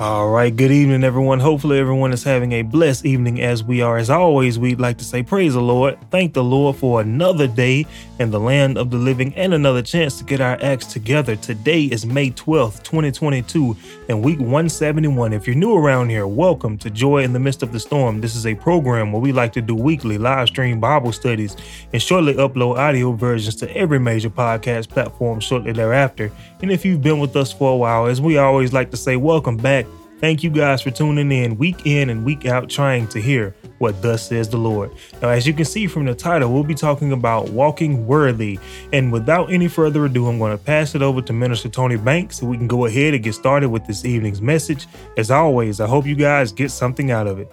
All right, good evening, everyone. Hopefully, everyone is having a blessed evening as we are. As always, we'd like to say, Praise the Lord. Thank the Lord for another day in the land of the living and another chance to get our acts together. Today is May 12th, 2022, and week 171. If you're new around here, welcome to Joy in the Midst of the Storm. This is a program where we like to do weekly live stream Bible studies and shortly upload audio versions to every major podcast platform shortly thereafter. And if you've been with us for a while, as we always like to say, welcome back. Thank you guys for tuning in week in and week out trying to hear what thus says the Lord. Now, as you can see from the title, we'll be talking about walking worthy. And without any further ado, I'm going to pass it over to Minister Tony Banks so we can go ahead and get started with this evening's message. As always, I hope you guys get something out of it.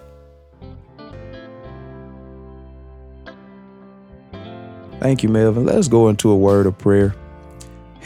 Thank you, Melvin. Let's go into a word of prayer.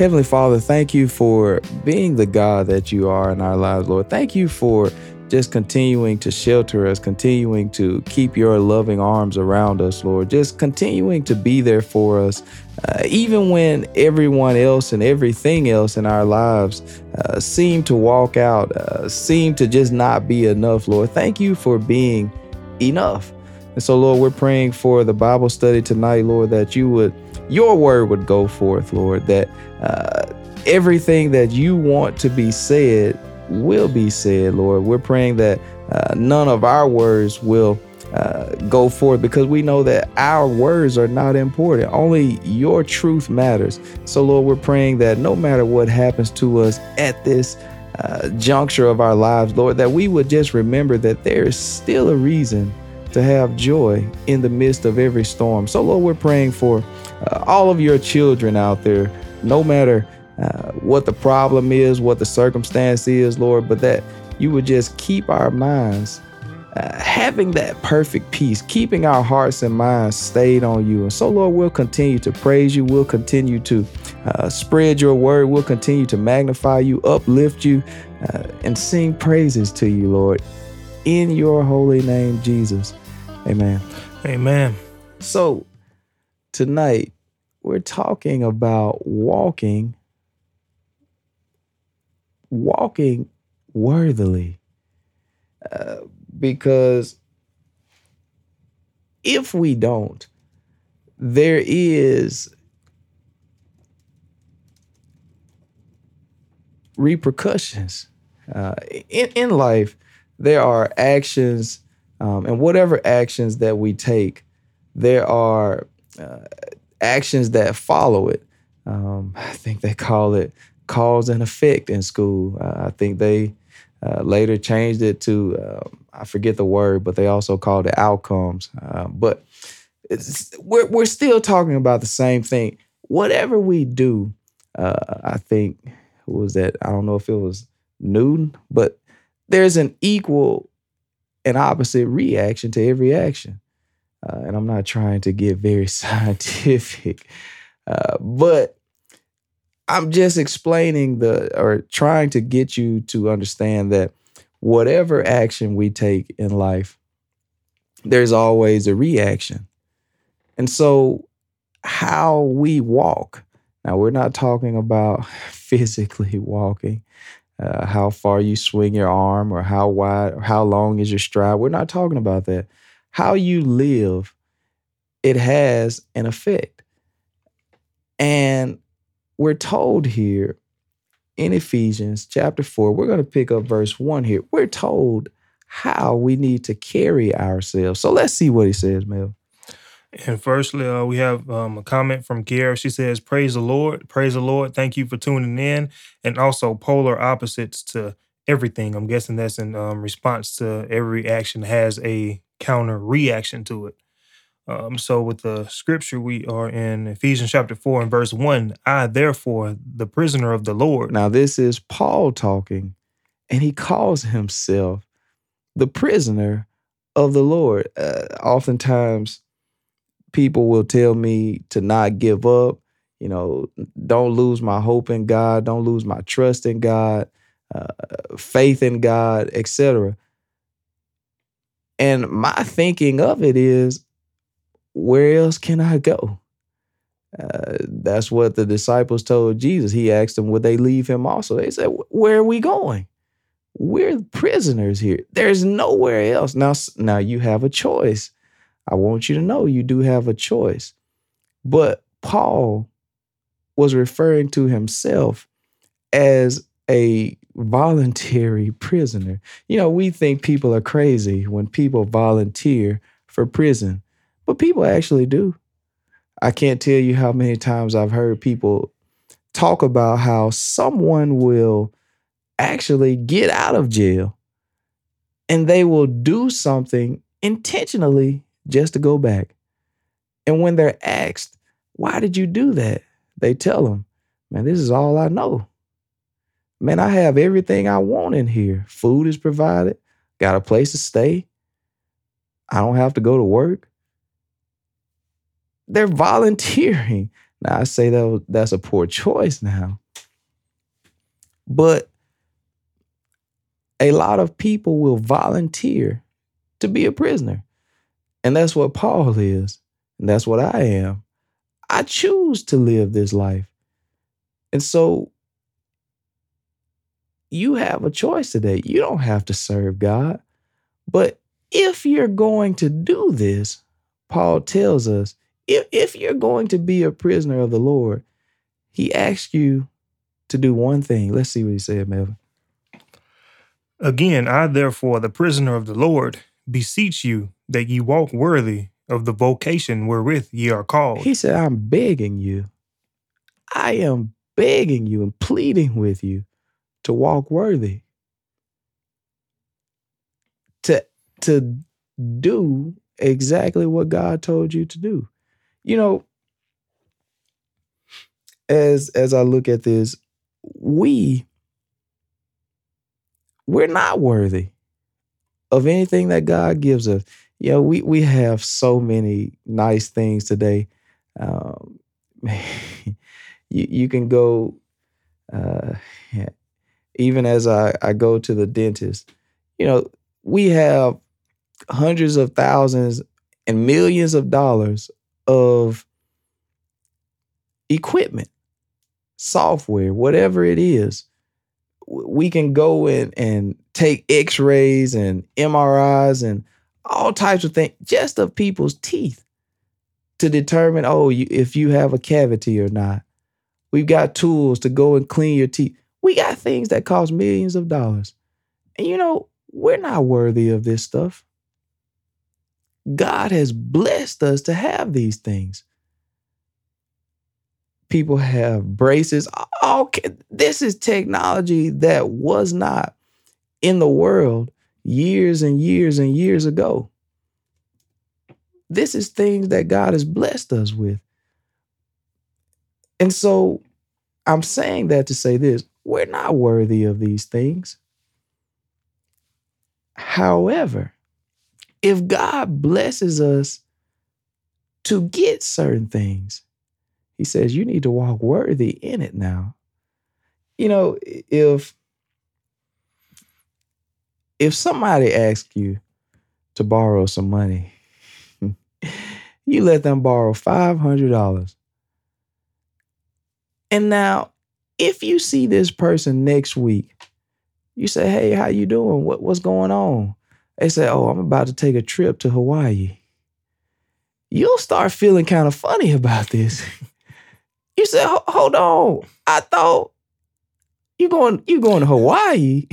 Heavenly Father, thank you for being the God that you are in our lives, Lord. Thank you for just continuing to shelter us, continuing to keep your loving arms around us, Lord. Just continuing to be there for us, uh, even when everyone else and everything else in our lives uh, seem to walk out, uh, seem to just not be enough, Lord. Thank you for being enough. And so, Lord, we're praying for the Bible study tonight, Lord, that you would, your word would go forth, Lord, that uh, everything that you want to be said will be said, Lord. We're praying that uh, none of our words will uh, go forth because we know that our words are not important. Only your truth matters. So, Lord, we're praying that no matter what happens to us at this uh, juncture of our lives, Lord, that we would just remember that there is still a reason to have joy in the midst of every storm. So, Lord, we're praying for uh, all of your children out there no matter uh, what the problem is, what the circumstance is, Lord, but that you would just keep our minds uh, having that perfect peace, keeping our hearts and minds stayed on you. And so, Lord, we'll continue to praise you. We'll continue to uh, spread your word. We'll continue to magnify you, uplift you, uh, and sing praises to you, Lord. In your holy name, Jesus. Amen. Amen. So, tonight, we're talking about walking walking worthily uh, because if we don't there is repercussions uh, in, in life. There are actions um, and whatever actions that we take there are uh, actions that follow it. Um, I think they call it cause and effect in school. Uh, I think they uh, later changed it to uh, I forget the word, but they also called it outcomes. Uh, but we're we're still talking about the same thing. Whatever we do, uh, I think was that? I don't know if it was Newton, but there's an equal and opposite reaction to every action. Uh, and I'm not trying to get very scientific, uh, but I'm just explaining the or trying to get you to understand that whatever action we take in life, there's always a reaction. And so, how we walk now, we're not talking about physically walking, uh, how far you swing your arm or how wide or how long is your stride. We're not talking about that how you live, it has an effect. And we're told here in Ephesians chapter 4, we're going to pick up verse 1 here. We're told how we need to carry ourselves. So let's see what he says, Mel. And firstly, uh, we have um, a comment from Kiara. She says, Praise the Lord. Praise the Lord. Thank you for tuning in. And also, polar opposites to everything. I'm guessing that's in um, response to every action has a counter reaction to it. Um, so with the scripture, we are in Ephesians chapter 4 and verse 1. I, therefore, the prisoner of the Lord. Now, this is Paul talking, and he calls himself the prisoner of the Lord. Uh, oftentimes, people will tell me to not give up, you know, don't lose my hope in God, don't lose my trust in God, uh, faith in God, etc. And my thinking of it is, where else can I go? Uh, that's what the disciples told Jesus. He asked them, would they leave him also? They said, where are we going? we're prisoners here. There's nowhere else. Now, now you have a choice. I want you to know you do have a choice. But Paul was referring to himself as a voluntary prisoner. You know, we think people are crazy when people volunteer for prison, but people actually do. I can't tell you how many times I've heard people talk about how someone will actually get out of jail and they will do something intentionally just to go back. And when they're asked, why did you do that? They tell them, man, this is all I know. Man, I have everything I want in here. Food is provided, got a place to stay. I don't have to go to work. They're volunteering. Now, I say that that's a poor choice now. But a lot of people will volunteer to be a prisoner. And that's what Paul is. And that's what I am. I choose to live this life. And so you have a choice today. You don't have to serve God. But if you're going to do this, Paul tells us if, if you're going to be a prisoner of the Lord, he asks you to do one thing. Let's see what he said, Melvin. Again, I therefore, the prisoner of the Lord, beseech you that ye walk worthy of the vocation wherewith ye are called. He said, I'm begging you. I am begging you and pleading with you to walk worthy. To to do exactly what God told you to do. You know, as as I look at this, we we're not worthy of anything that God gives us. You know, we we have so many nice things today. Um, you you can go, uh, even as I I go to the dentist. You know, we have hundreds of thousands and millions of dollars of equipment, software, whatever it is we can go in and take x-rays and MRIs and all types of things just of people's teeth to determine oh you, if you have a cavity or not. We've got tools to go and clean your teeth. We got things that cost millions of dollars. And you know, we're not worthy of this stuff. God has blessed us to have these things people have braces. All this is technology that was not in the world years and years and years ago. This is things that God has blessed us with. And so I'm saying that to say this we're not worthy of these things. However, if God blesses us to get certain things, he says, You need to walk worthy in it now. You know, if if somebody asks you to borrow some money, you let them borrow $500. And now, if you see this person next week, you say, "Hey, how you doing? What what's going on?" They say, "Oh, I'm about to take a trip to Hawaii." You'll start feeling kind of funny about this. You said, hold on. I thought you going you going to Hawaii.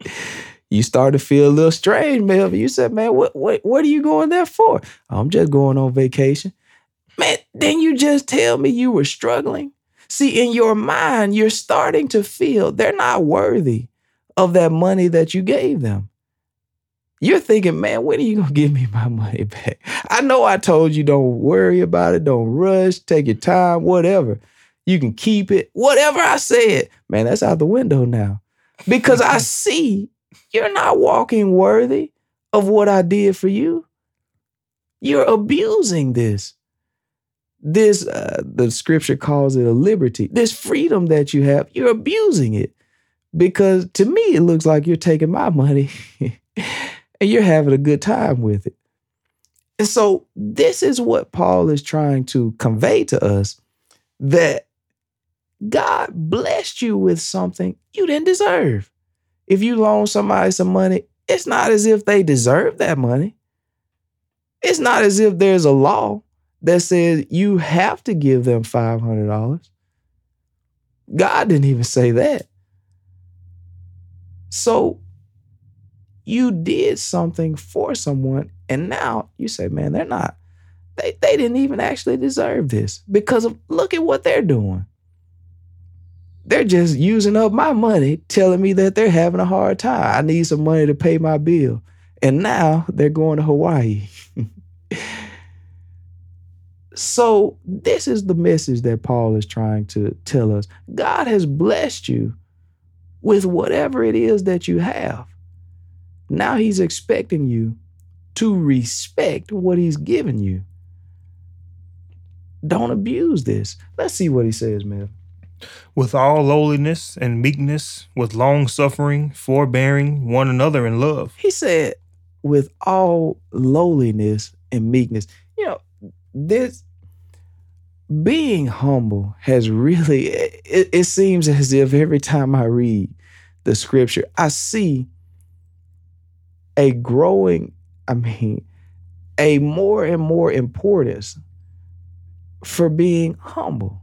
you start to feel a little strange, Melvin. You said, man, what what what are you going there for? I'm just going on vacation. Man, then you just tell me you were struggling. See, in your mind, you're starting to feel they're not worthy of that money that you gave them. You're thinking, man, when are you gonna give me my money back? I know I told you don't worry about it, don't rush, take your time, whatever. You can keep it, whatever I said. Man, that's out the window now. Because I see you're not walking worthy of what I did for you. You're abusing this. This, uh, the scripture calls it a liberty. This freedom that you have, you're abusing it. Because to me, it looks like you're taking my money and you're having a good time with it. And so, this is what Paul is trying to convey to us that God blessed you with something you didn't deserve. If you loan somebody some money, it's not as if they deserve that money. It's not as if there's a law that says you have to give them $500. God didn't even say that. So you did something for someone, and now you say, man, they're not, they, they didn't even actually deserve this because of look at what they're doing. They're just using up my money, telling me that they're having a hard time. I need some money to pay my bill. And now they're going to Hawaii. so, this is the message that Paul is trying to tell us. God has blessed you with whatever it is that you have. Now he's expecting you to respect what he's given you. Don't abuse this. Let's see what he says, man with all lowliness and meekness, with long suffering, forbearing one another in love. He said, with all lowliness and meekness. You know, this being humble has really, it, it seems as if every time I read the scripture, I see a growing, I mean, a more and more importance for being humble.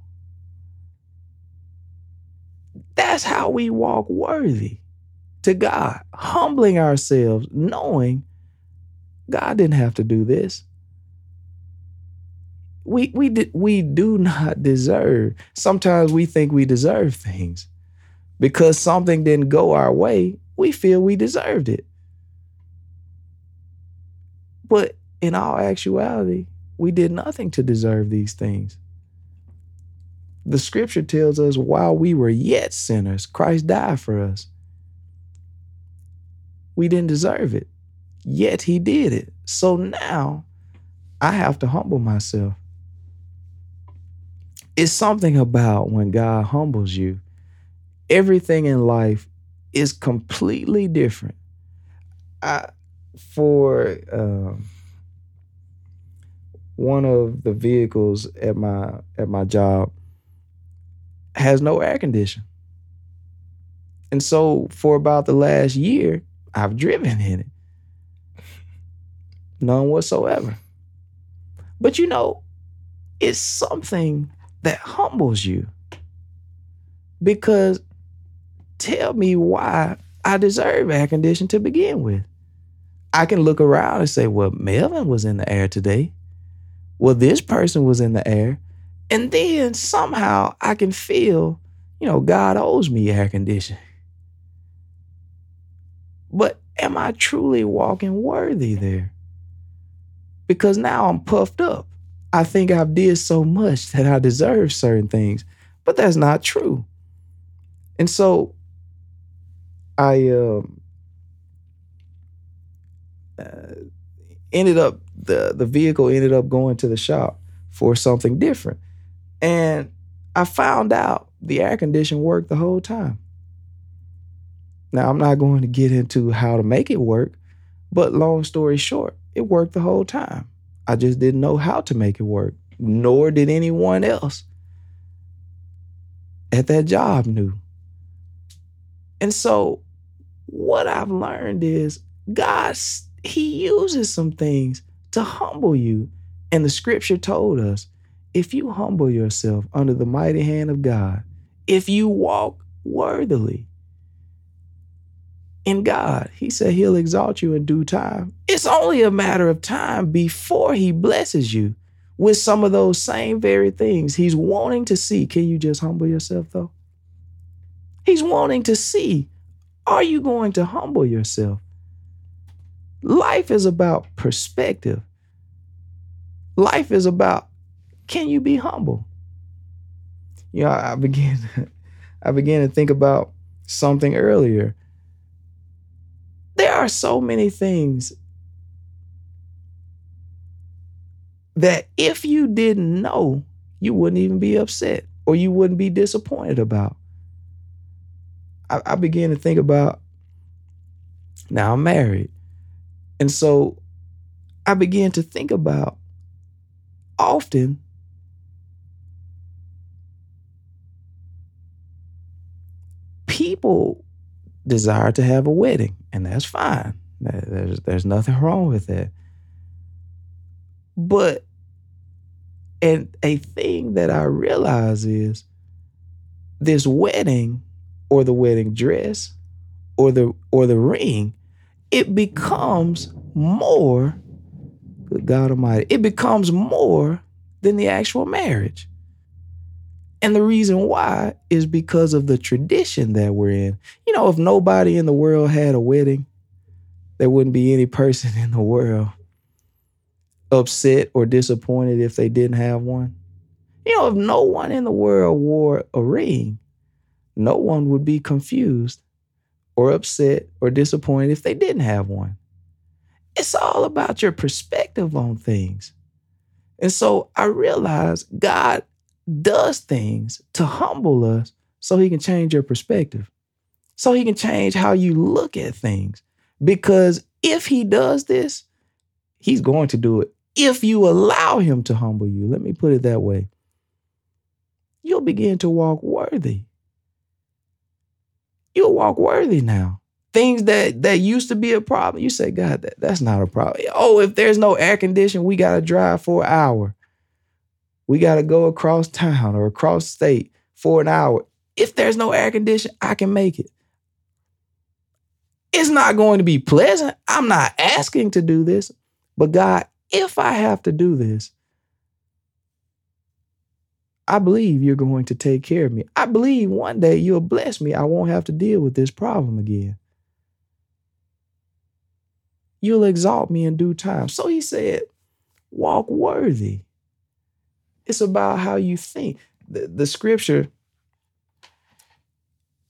That's how we walk worthy to God, humbling ourselves, knowing God didn't have to do this. We we we do not deserve. Sometimes we think we deserve things. Because something didn't go our way, we feel we deserved it. But in all actuality, we did nothing to deserve these things the scripture tells us while we were yet sinners, Christ died for us. We didn't deserve it, yet he did it. So now I have to humble myself. It's something about when God humbles you, everything in life is completely different. I, for um, one of the vehicles at my at my job, has no air conditioning. And so for about the last year, I've driven in it. None whatsoever. But you know, it's something that humbles you. Because tell me why I deserve air conditioning to begin with. I can look around and say, well, Melvin was in the air today. Well, this person was in the air. And then somehow I can feel, you know, God owes me air conditioning. But am I truly walking worthy there? Because now I'm puffed up. I think I've did so much that I deserve certain things, but that's not true. And so I um, uh, ended up the the vehicle ended up going to the shop for something different. And I found out the air condition worked the whole time. Now, I'm not going to get into how to make it work, but long story short, it worked the whole time. I just didn't know how to make it work, nor did anyone else at that job knew. And so, what I've learned is God, He uses some things to humble you. And the scripture told us if you humble yourself under the mighty hand of God, if you walk worthily in God, He said He'll exalt you in due time. It's only a matter of time before He blesses you with some of those same very things. He's wanting to see. Can you just humble yourself though? He's wanting to see. Are you going to humble yourself? Life is about perspective. Life is about can you be humble? You know, I began I began to think about something earlier. There are so many things that if you didn't know, you wouldn't even be upset or you wouldn't be disappointed about. I, I began to think about now I'm married. And so I began to think about often people desire to have a wedding, and that's fine. There's there's nothing wrong with that. But and a thing that I realize is this wedding or the wedding dress or the or the ring, it becomes more, good God Almighty, it becomes more than the actual marriage. And the reason why is because of the tradition that we're in. You know, if nobody in the world had a wedding, there wouldn't be any person in the world upset or disappointed if they didn't have one. You know, if no one in the world wore a ring, no one would be confused or upset or disappointed if they didn't have one. It's all about your perspective on things. And so I realized God does things to humble us so he can change your perspective, so he can change how you look at things. Because if he does this, he's going to do it if you allow him to humble you. Let me put it that way. You'll begin to walk worthy. You'll walk worthy now. Things that that used to be a problem, you say, God, that, that's not a problem. Oh, if there's no air conditioning, we got to drive for an hour. We got to go across town or across state for an hour. If there's no air conditioning, I can make it. It's not going to be pleasant. I'm not asking to do this, but God, if I have to do this, I believe you're going to take care of me. I believe one day you'll bless me. I won't have to deal with this problem again. You'll exalt me in due time. So he said, walk worthy. It's about how you think. The, the scripture,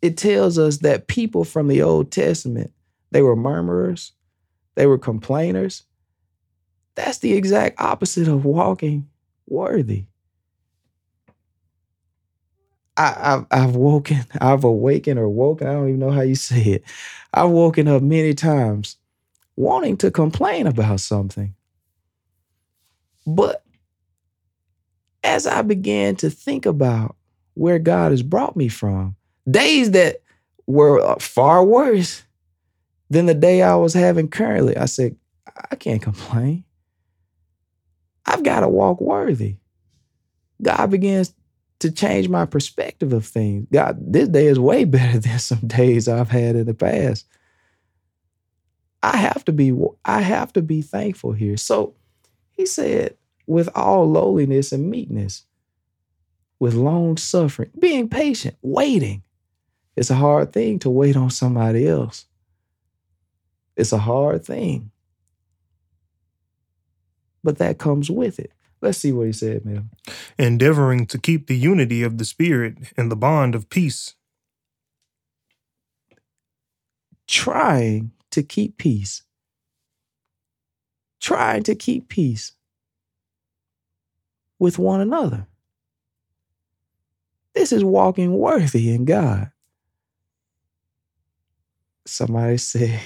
it tells us that people from the Old Testament, they were murmurers, they were complainers. That's the exact opposite of walking worthy. I, have I've woken, I've awakened or woken, I don't even know how you say it. I've woken up many times wanting to complain about something. But as I began to think about where God has brought me from, days that were uh, far worse than the day I was having currently, I said, I can't complain. I've got to walk worthy. God begins to change my perspective of things. God, this day is way better than some days I've had in the past. I have to be I have to be thankful here. So he said, with all lowliness and meekness, with long suffering, being patient, waiting. It's a hard thing to wait on somebody else. It's a hard thing. But that comes with it. Let's see what he said, man. Endeavoring to keep the unity of the Spirit and the bond of peace. Trying to keep peace. Trying to keep peace with one another. This is walking worthy in God. Somebody say,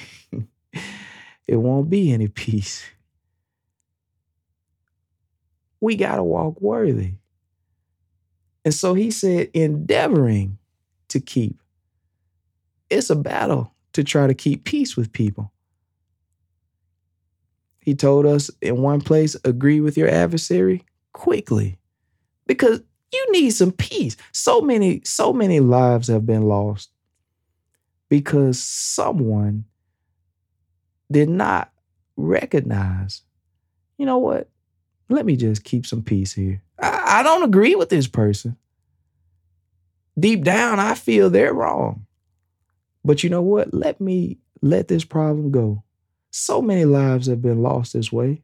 it won't be any peace. We got to walk worthy. And so he said, endeavoring to keep. It's a battle to try to keep peace with people. He told us in one place, agree with your adversary quickly because you need some peace. So many, so many lives have been lost because someone did not recognize, you know what? Let me just keep some peace here. I, I don't agree with this person. Deep down, I feel they're wrong. But you know what? Let me let this problem go. So many lives have been lost this way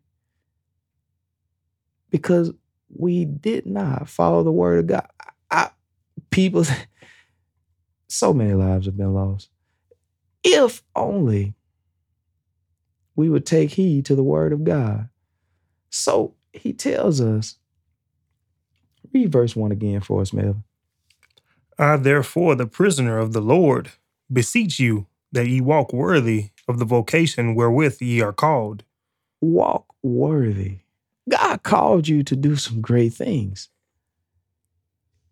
because we did not follow the word of God. I, people, so many lives have been lost. If only we would take heed to the word of God. So he tells us, read verse 1 again for us, Melvin. I, therefore, the prisoner of the Lord, beseech you that ye walk worthy of the vocation wherewith ye are called. Walk worthy. God called you to do some great things.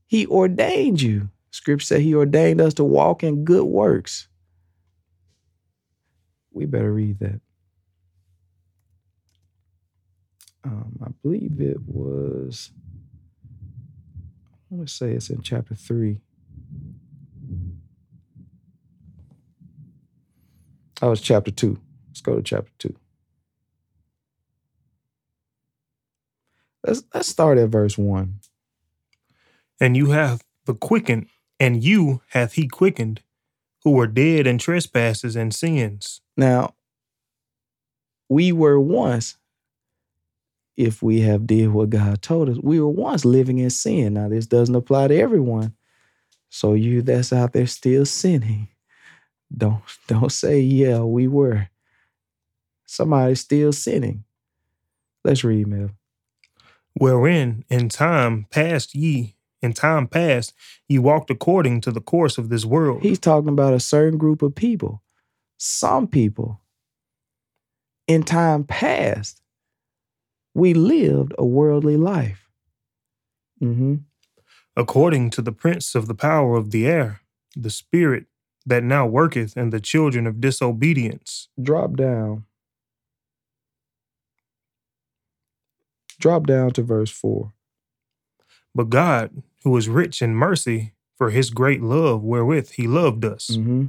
He ordained you. Scripture said he ordained us to walk in good works. we better read that. Um, I believe it was, I want to say it's in chapter three. Oh, it's chapter two. Let's go to chapter two. Let's let's start at verse one. And you have the quickened, and you hath he quickened, who were dead in trespasses and sins. Now, we were once, if we have did what God told us, we were once living in sin. Now, this doesn't apply to everyone. So you that's out there still sinning, don't don't say, yeah, we were. Somebody's still sinning. Let's read, Mel. Wherein in time past ye, in time past, ye walked according to the course of this world. He's talking about a certain group of people. Some people in time past, we lived a worldly life. Mm-hmm. according to the prince of the power of the air, the spirit that now worketh in the children of disobedience. Drop down. Drop down to verse 4. But God, who is rich in mercy, for his great love wherewith he loved us, Mm-hmm.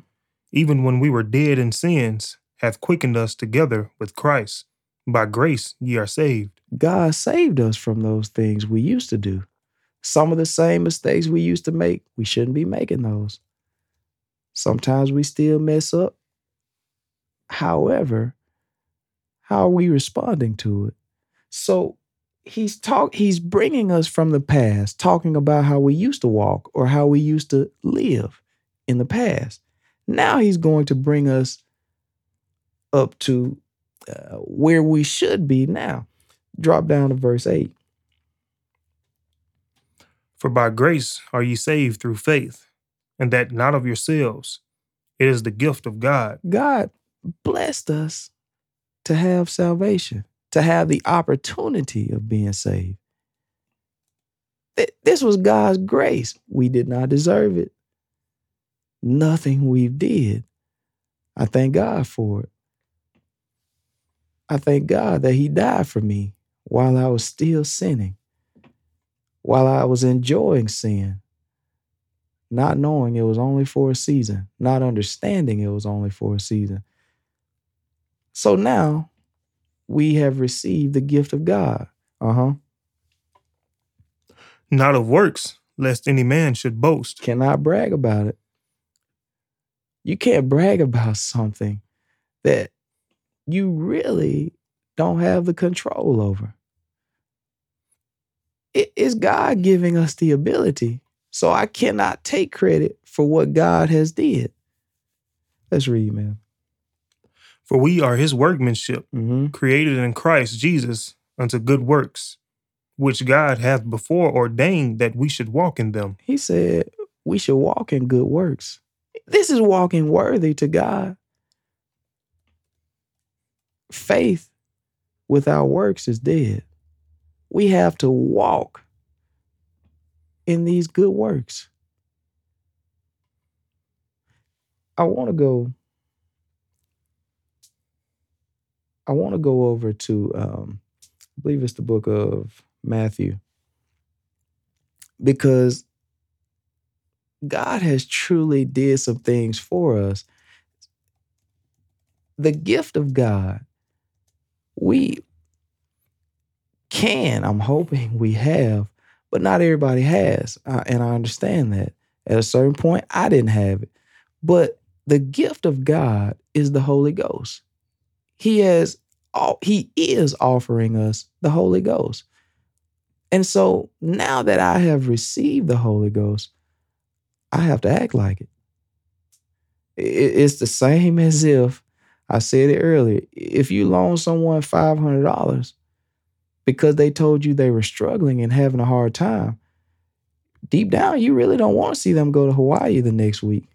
even when we were dead in sins, hath quickened us together with Christ. By grace ye are saved. God saved us from those things we used to do. Some of the same mistakes we used to make, we shouldn't be making those. Sometimes we still mess up. However, how are we responding to it? So he's talk he's bringing us from the past, talking about how we used to walk or how we used to live in the past. Now he's going to bring us up to uh, where we should be now. Drop down to verse 8. For by grace are ye saved through faith, and that not of yourselves. It is the gift of God. God blessed us to have salvation, to have the opportunity of being saved. Th- This was God's grace. We did not deserve it. Nothing we did. I thank God for it. I thank God that He died for me while I was still sinning, while I was enjoying sin, not knowing it was only for a season, not understanding it was only for a season. So now we have received the gift of God. Uh huh. Not of works, lest any man should boast. Cannot brag about it. You can't brag about something that you really don't have the control over. It is God giving us the ability. So I cannot take credit for what God has did. Let's read, man. For we are his workmanship, Mm-hmm. created in Christ Jesus unto good works, which God hath before ordained that we should walk in them. He said we should walk in good works. This is walking worthy to God. Faith without works is dead. We have to walk in these good works. I want to go. I want to go over to, um, I believe it's the book of Matthew, because God has truly did some things for us. The gift of God, we can, I'm hoping we have, but not everybody has. Uh, and I understand that. At a certain point, I didn't have it. But the gift of God is the Holy Ghost. He has he is offering us the Holy Ghost. And so now that I have received the Holy Ghost, I have to act like it. It's the same as if I said it earlier. If you loan someone $500 because they told you they were struggling and having a hard time, deep down, you really don't want to see them go to Hawaii the next week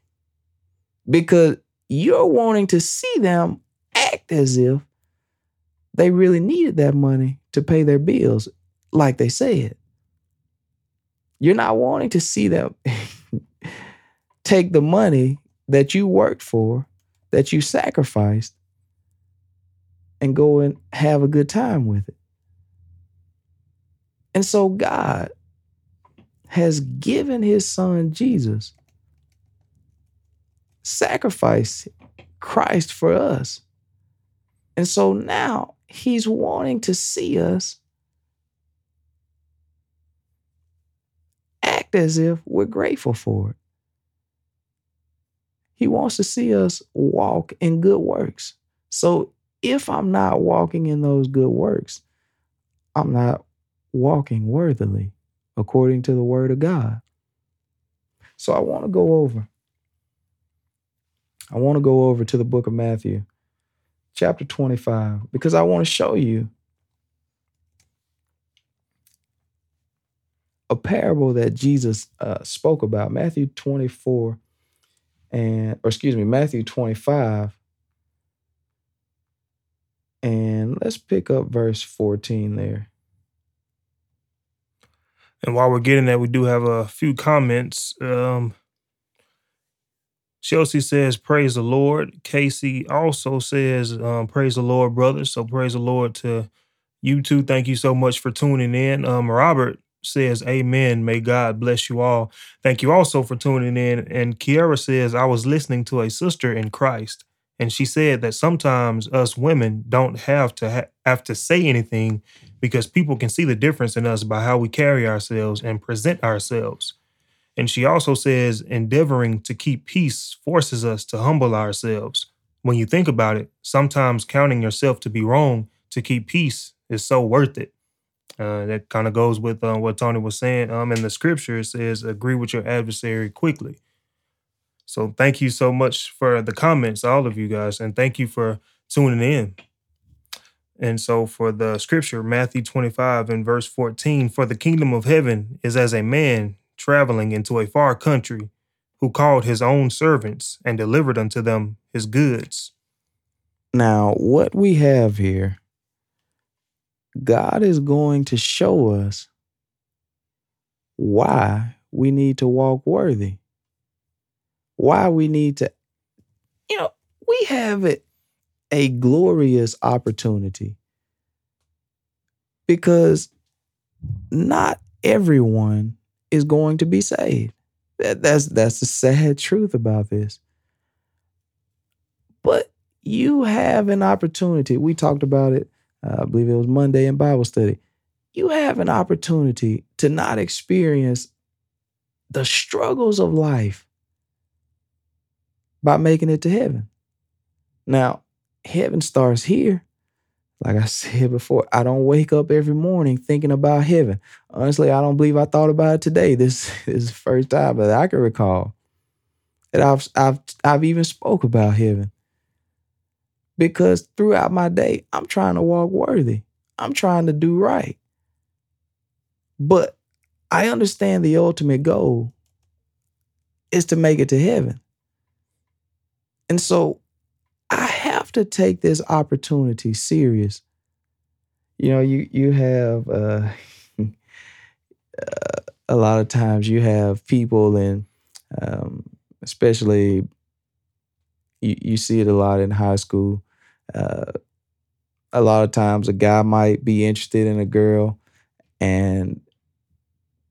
because you're wanting to see them act as if they really needed that money to pay their bills, like they said. You're not wanting to see them take the money that you worked for, that you sacrificed, and go and have a good time with it. And so God has given his son Jesus, sacrificed Christ for us. And so now he's wanting to see us act as if we're grateful for it. He wants to see us walk in good works. So if I'm not walking in those good works, I'm not walking worthily according to the word of God. So I want to go over. I want to go over to the book of Matthew, chapter 25, because I want to show you a parable that Jesus uh, spoke about, Matthew 24 and, or excuse me, Matthew 25. And let's pick up verse 14 there. And while we're getting that, we do have a few comments. Um, Chelsea says, Praise the Lord. Casey also says, um, Praise the Lord, brothers. So praise the Lord to you too. Thank you so much for tuning in. Um, Robert says, Amen. May God bless you all. Thank you also for tuning in. And Kiara says, I was listening to a sister in Christ, and she said that sometimes us women don't have to ha- have to say anything because people can see the difference in us by how we carry ourselves and present ourselves. And she also says, endeavoring to keep peace forces us to humble ourselves. When you think about it, sometimes counting yourself to be wrong to keep peace is so worth it. Uh, that kind of goes with uh, what Tony was saying. Um, in the scripture, it says, agree with your adversary quickly. So thank you so much for the comments, all of you guys, and thank you for tuning in. And so for the scripture, Matthew 25 and verse 14, for the kingdom of heaven is as a man traveling into a far country who called his own servants and delivered unto them his goods. Now, what we have here God is going to show us why we need to walk worthy. Why we need to, you know, we have it a glorious opportunity because not everyone is going to be saved. That, that's that's the sad truth about this. But you have an opportunity. We talked about it uh, I believe it was Monday in Bible study. You have an opportunity to not experience the struggles of life by making it to heaven. Now, heaven starts here. Like I said before, I don't wake up every morning thinking about heaven. Honestly, I don't believe I thought about it today. This is the first time that I can recall that I've I've I've even spoke about heaven because throughout my day, I'm trying to walk worthy. I'm trying to do right. But I understand the ultimate goal is to make it to heaven. And so have to take this opportunity serious. You know, you you have uh, a lot of times you have people and um, especially you, you see it a lot in high school uh, a lot of times a guy might be interested in a girl and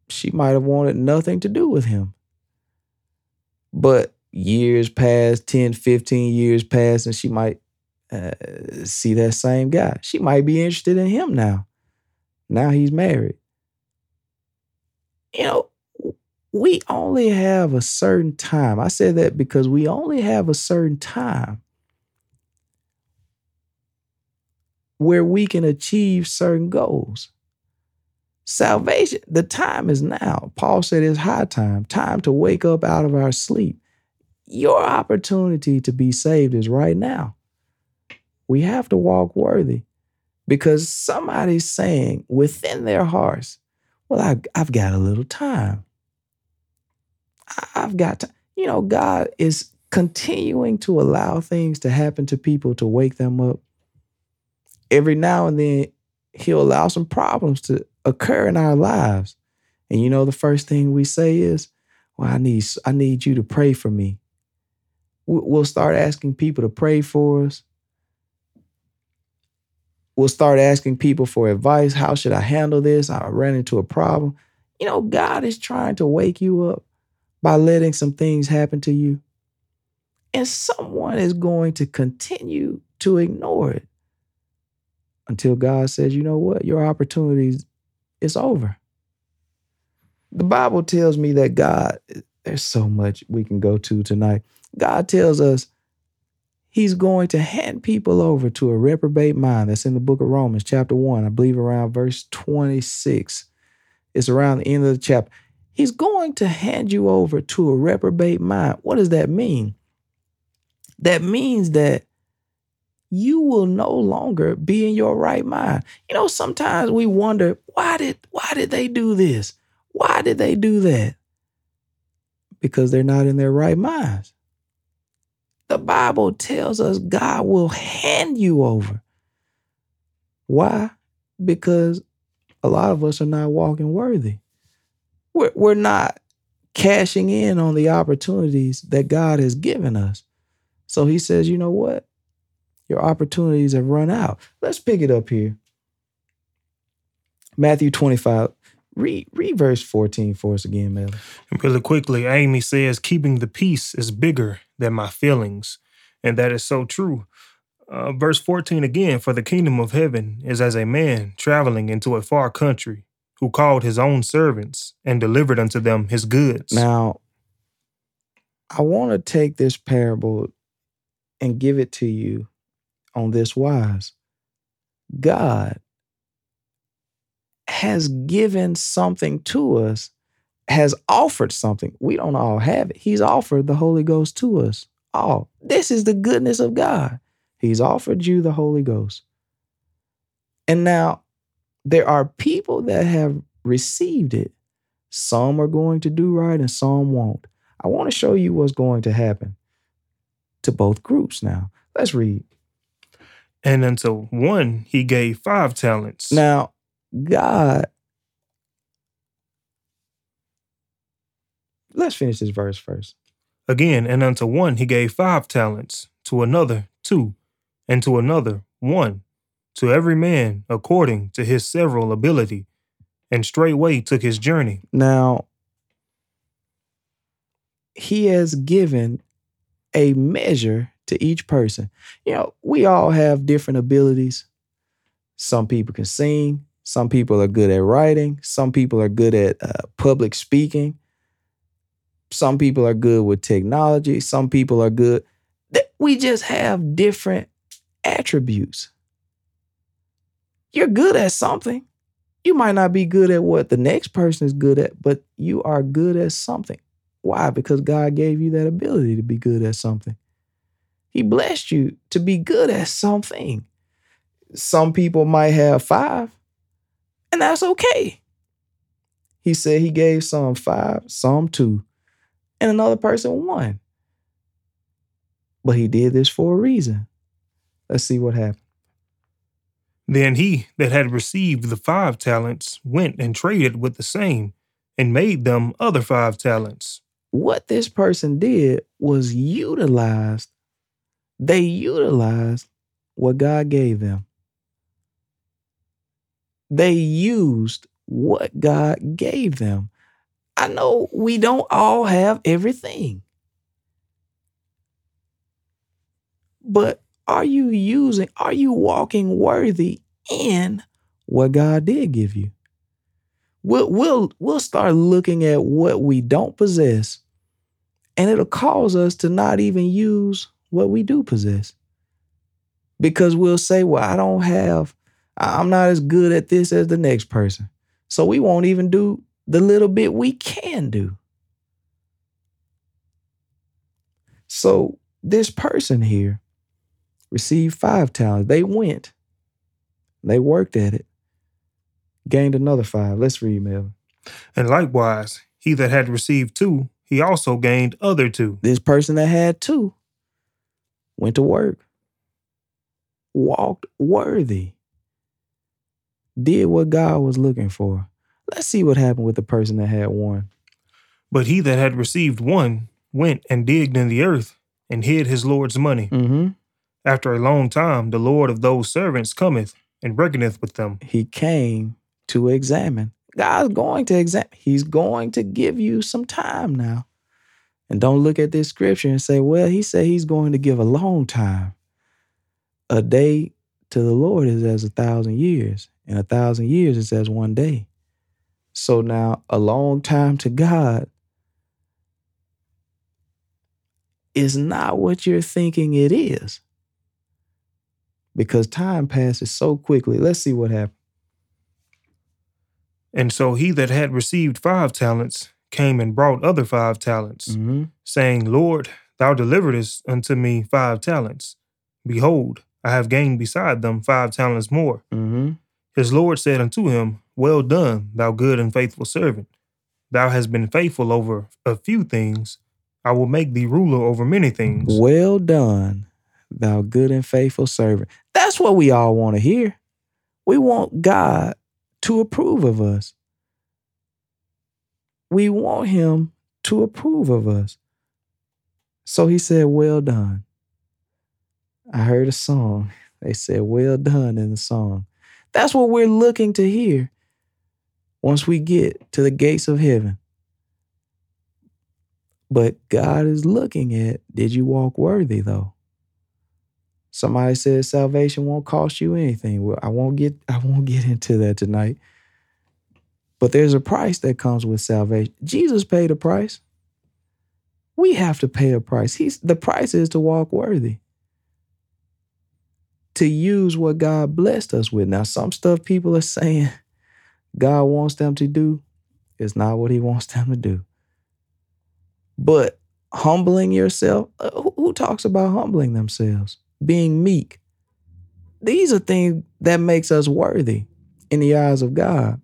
she might have wanted nothing to do with him. But years pass, 10, 15 years pass, and she might uh, see that same guy. She might be interested in him now. Now he's married. You know, we only have a certain time. I say that because we only have a certain time where we can achieve certain goals. Salvation, the time is now. Paul said it's high time, time to wake up out of our sleep. Your opportunity to be saved is right now. We have to walk worthy because somebody's saying within their hearts, Well, I, have got a little time. I've got to, you know, God is continuing to allow things to happen to people to wake them up every now and then he'll allow some problems to occur in our lives. And you know the first thing we say is, "Well, I need I need you to pray for me." We'll start asking people to pray for us. Will start asking people for advice. How should I handle this? I ran into a problem. You know, God is trying to wake you up by letting some things happen to you. And someone is going to continue to ignore it until God says, you know what, your opportunities is over. The Bible tells me that God, there's so much we can go to tonight. God tells us he's going to hand people over to a reprobate mind. That's in the book of Romans, chapter 1, I believe around verse 26. It's around the end of the chapter. He's going to hand you over to a reprobate mind. What does that mean? That means that you will no longer be in your right mind. You know, sometimes we wonder, why did why did they do this? Why did they do that? Because they're not in their right minds. The Bible tells us God will hand you over. Why? Because a lot of us are not walking worthy. We're, we're not cashing in on the opportunities that God has given us. So he says, you know what? Your opportunities have run out. Let's pick it up here. Matthew 25. Read, read verse 14 for us again, Mel. And really quickly, Amy says, keeping the peace is bigger than my feelings. And that is so true. Uh, verse 14 again, for the kingdom of heaven is as a man traveling into a far country who called his own servants and delivered unto them his goods. Now, I want to take this parable and give it to you on this wise. God has given something to us, has offered something. We don't all have it. He's offered the Holy Ghost to us. All. This is the goodness of God. He's offered you the Holy Ghost. And now there are people that have received it. Some are going to do right and some won't. I want to show you what's going to happen to both groups now. Let's read. And unto one he gave five talents. Now, God, let's finish this verse first. Again, and unto one he gave five talents, to another two, and to another one, to every man according to his several ability, and straightway took his journey. Now, he has given a measure to each person. You know, we all have different abilities. Some people can sing, some people are good at writing. Some people are good at uh, public speaking. Some people are good with technology. Some people are good. We just have different attributes. You're good at something. You might not be good at what the next person is good at, but you are good at something. Why? Because God gave you that ability to be good at something. He blessed you to be good at something. Some people might have five, and that's okay. He said he gave some five, some two, and another person one. But he did this for a reason. Let's see what happened. Then he that had received the five talents went and traded with the same and made them other five talents. What this person did was utilized, they utilized what God gave them they used what God gave them. I know we don't all have everything. But are you using, are you walking worthy in what God did give you? We'll, we'll, we'll start looking at what we don't possess, and it'll cause us to not even use what we do possess. Because we'll say, well, I don't have I'm not as good at this as the next person. So we won't even do the little bit we can do. So this person here received five talents. They went, they worked at it, gained another five. Let's read, Melvin. And likewise, he that had received two, he also gained other two. This person that had two went to work, walked worthy did what God was looking for. Let's see what happened with the person that had one. But he that had received one went and digged in the earth and hid his Lord's money. Mm-hmm. After a long time, the Lord of those servants cometh and reckoneth with them. He came to examine. God's going to examine. He's going to give you some time now. And don't look at this scripture and say, well, he said he's going to give a long time. A day to the Lord is as a thousand years, and a thousand years is as one day. So now, a long time to God is not what you're thinking it is because time passes so quickly. Let's see what happened. And so he that had received five talents came and brought other five talents, Mm-hmm. saying, Lord, thou deliveredest unto me five talents. Behold, I have gained beside them five talents more. Mm-hmm. His Lord said unto him, Well done, thou good and faithful servant. Thou hast been faithful over a few things. I will make thee ruler over many things. Well done, thou good and faithful servant. That's what we all want to hear. We want God to approve of us. We want Him to approve of us. So He said, Well done. I heard a song. They said, Well done in the song. That's what we're looking to hear once we get to the gates of heaven. But God is looking at did you walk worthy though? Somebody says salvation won't cost you anything. Well, I won't get I won't get into that tonight. But there's a price that comes with salvation. Jesus paid a price. We have to pay a price. He's the price is to walk worthy. To use what God blessed us with. Now, some stuff people are saying God wants them to do is not what he wants them to do. But humbling yourself, uh, who, who talks about humbling themselves? Being meek. These are things that makes us worthy in the eyes of God.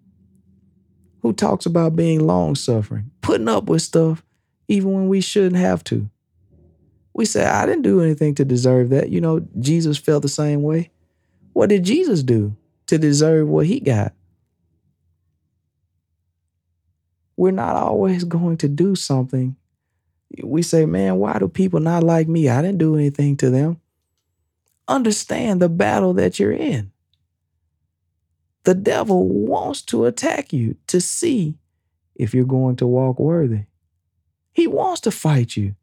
Who talks about being long suffering, putting up with stuff even when we shouldn't have to? We say, I didn't do anything to deserve that. You know, Jesus felt the same way. What did Jesus do to deserve what he got? We're not always going to do something. We say, man, why do people not like me? I didn't do anything to them. Understand the battle that you're in. The devil wants to attack you to see if you're going to walk worthy. He wants to fight you.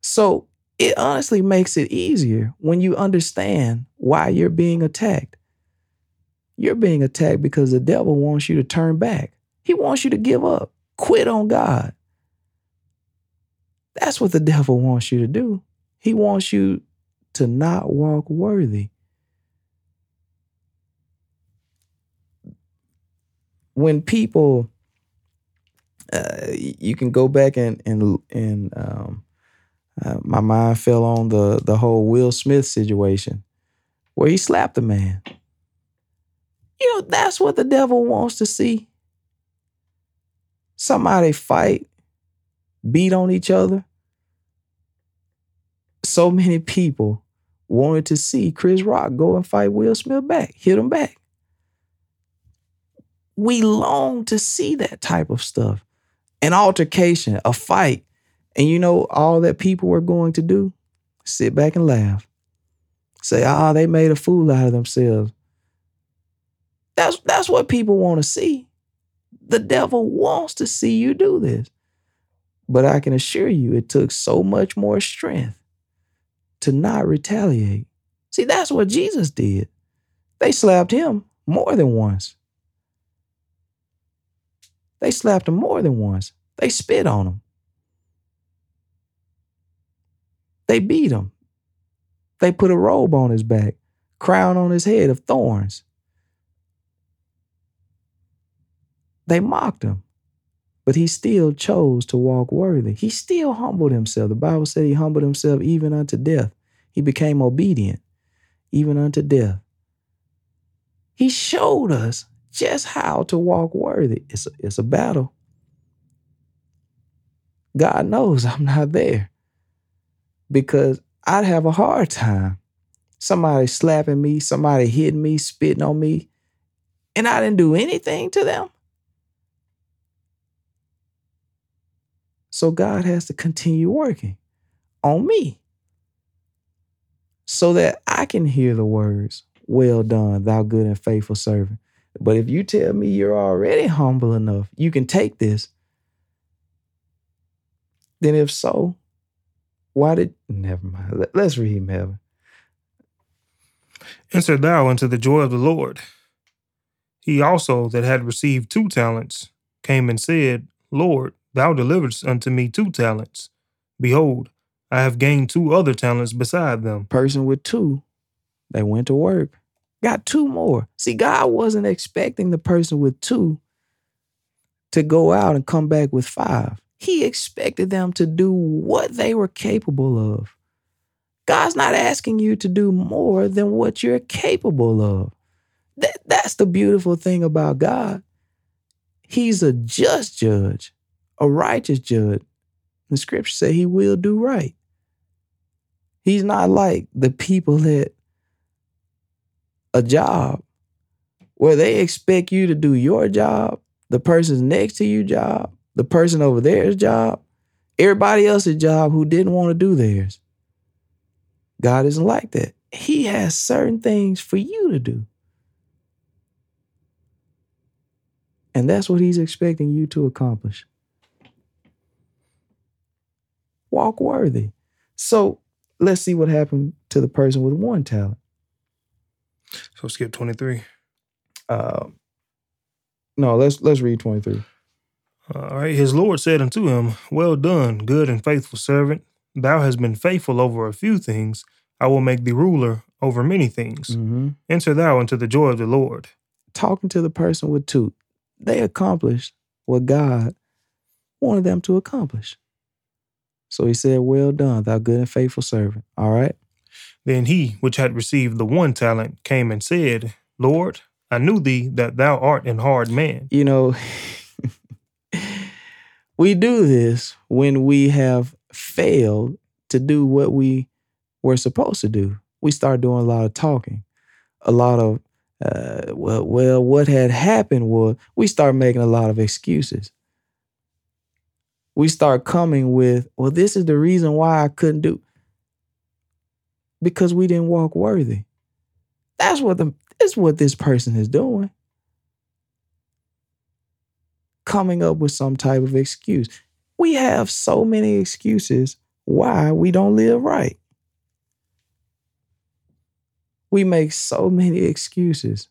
So it honestly makes it easier when you understand why you're being attacked. You're being attacked because the devil wants you to turn back. He wants you to give up, quit on God. That's what the devil wants you to do. He wants you to not walk worthy. When people, uh, you can go back and and and um, uh, my mind fell on the the whole Will Smith situation where he slapped the man. You know, that's what the devil wants to see. Somebody fight, beat on each other. So many people wanted to see Chris Rock go and fight Will Smith back, hit him back. We long to see that type of stuff. An altercation, a fight. And you know all that people were going to do? Sit back and laugh. Say, ah, they made a fool out of themselves. That's that's what people want to see. The devil wants to see you do this. But I can assure you, it took so much more strength to not retaliate. See, that's what Jesus did. They slapped him more than once. They slapped him more than once. They spit on him. They beat him. They put a robe on his back, crown on his head of thorns. They mocked him, but he still chose to walk worthy. He still humbled himself. The Bible said he humbled himself even unto death. He became obedient even unto death. He showed us just how to walk worthy. It's a, it's a battle. God knows I'm not there because I'd have a hard time. Somebody slapping me, somebody hitting me, spitting on me, and I didn't do anything to them. So God has to continue working on me so that I can hear the words, Well done, thou good and faithful servant. But if you tell me you're already humble enough, you can take this, then if so, why did never mind. Let, us read Melvin. Enter thou into the joy of the Lord. He also that had received two talents came and said, Lord, thou deliveredst unto me two talents. Behold, I have gained two other talents beside them. Person with two, they went to work, got two more. See, God wasn't expecting the person with two to go out and come back with five. He expected them to do what they were capable of. God's not asking you to do more than what you're capable of. That, that's the beautiful thing about God. He's a just judge, a righteous judge. The scriptures say he will do right. He's not like the people at a job where they expect you to do your job, the person's next to you job, the person over there's job, everybody else's job who didn't want to do theirs. God isn't like that. He has certain things for you to do. And that's what he's expecting you to accomplish. Walk worthy. So let's see what happened to the person with one talent. So skip 23. Uh, no, let's let's read 23. All right. His Lord said unto him, Well done, good and faithful servant. Thou hast been faithful over a few things. I will make thee ruler over many things. Mm-hmm. Enter thou into the joy of the Lord. Talking to the person with two, they accomplished what God wanted them to accomplish. So he said, Well done, thou good and faithful servant. All right. Then he which had received the one talent came and said, Lord, I knew thee that thou art an hard man. You know, we do this when we have failed to do what we were supposed to do. We start doing a lot of talking, a lot of, uh, well, well, what had happened was we start making a lot of excuses. We start coming with, well, this is the reason why I couldn't do because we didn't walk worthy. That's what the that's what this person is doing. Coming up with some type of excuse. We have so many excuses why we don't live right. We make so many excuses,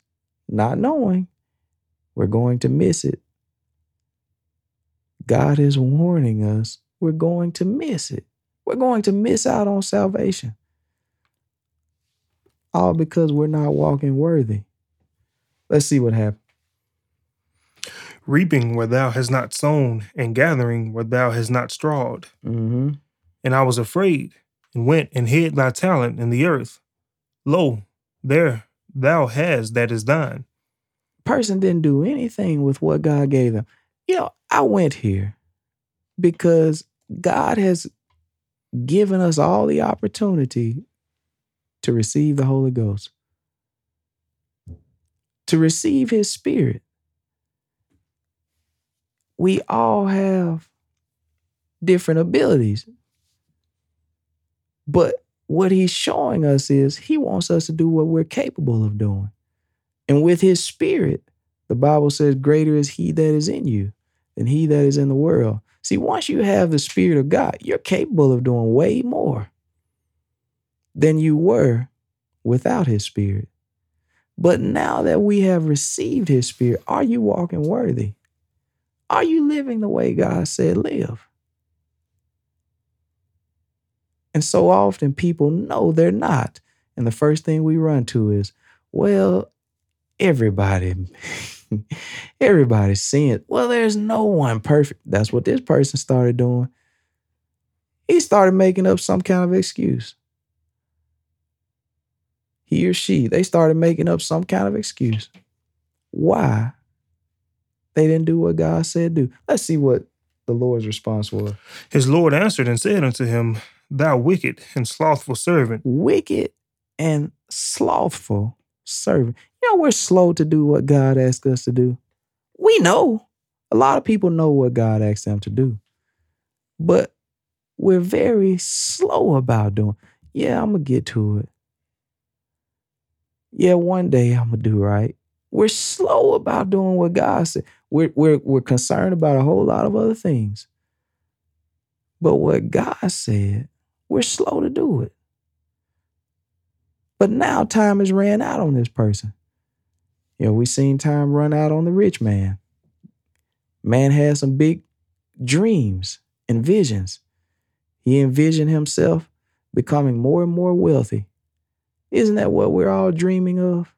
not knowing we're going to miss it. God is warning us we're going to miss it. We're going to miss out on salvation all because we're not walking worthy. Let's see what happens. Reaping where thou hast not sown, and gathering where thou hast not strawed. Mm-hmm. And I was afraid, and went and hid thy talent in the earth. Lo, there thou hast that is thine. Person didn't do anything with what God gave them. You know, I went here because God has given us all the opportunity to receive the Holy Ghost, to receive His Spirit. We all have different abilities. But what He's showing us is He wants us to do what we're capable of doing. And with His Spirit, the Bible says, Greater is He that is in you than He that is in the world. See, once you have the Spirit of God, you're capable of doing way more than you were without his spirit. But now that we have received his spirit, are you walking worthy? Are you living the way God said live? And so often people know they're not. And the first thing we run to is, well, everybody, everybody's sin. Well, there's no one perfect. That's what this person started doing. He started making up some kind of excuse he or she, they started making up some kind of excuse. Why they didn't do what God said do? Let's see what the Lord's response was. His Lord answered and said unto him, Thou wicked and slothful servant. Wicked and slothful servant. You know, we're slow to do what God asked us to do. We know. A lot of people know what God asked them to do. But we're very slow about doing. Yeah, I'm gonna get to it Yeah, one day I'm gonna do right. We're slow about doing what God said. We're, we're, we're concerned about a whole lot of other things. But what God said, we're slow to do it. But now time has ran out on this person. You know, we seen time run out on the rich man. Man had some big dreams and visions. He envisioned himself becoming more and more wealthy. Isn't that what we're all dreaming of?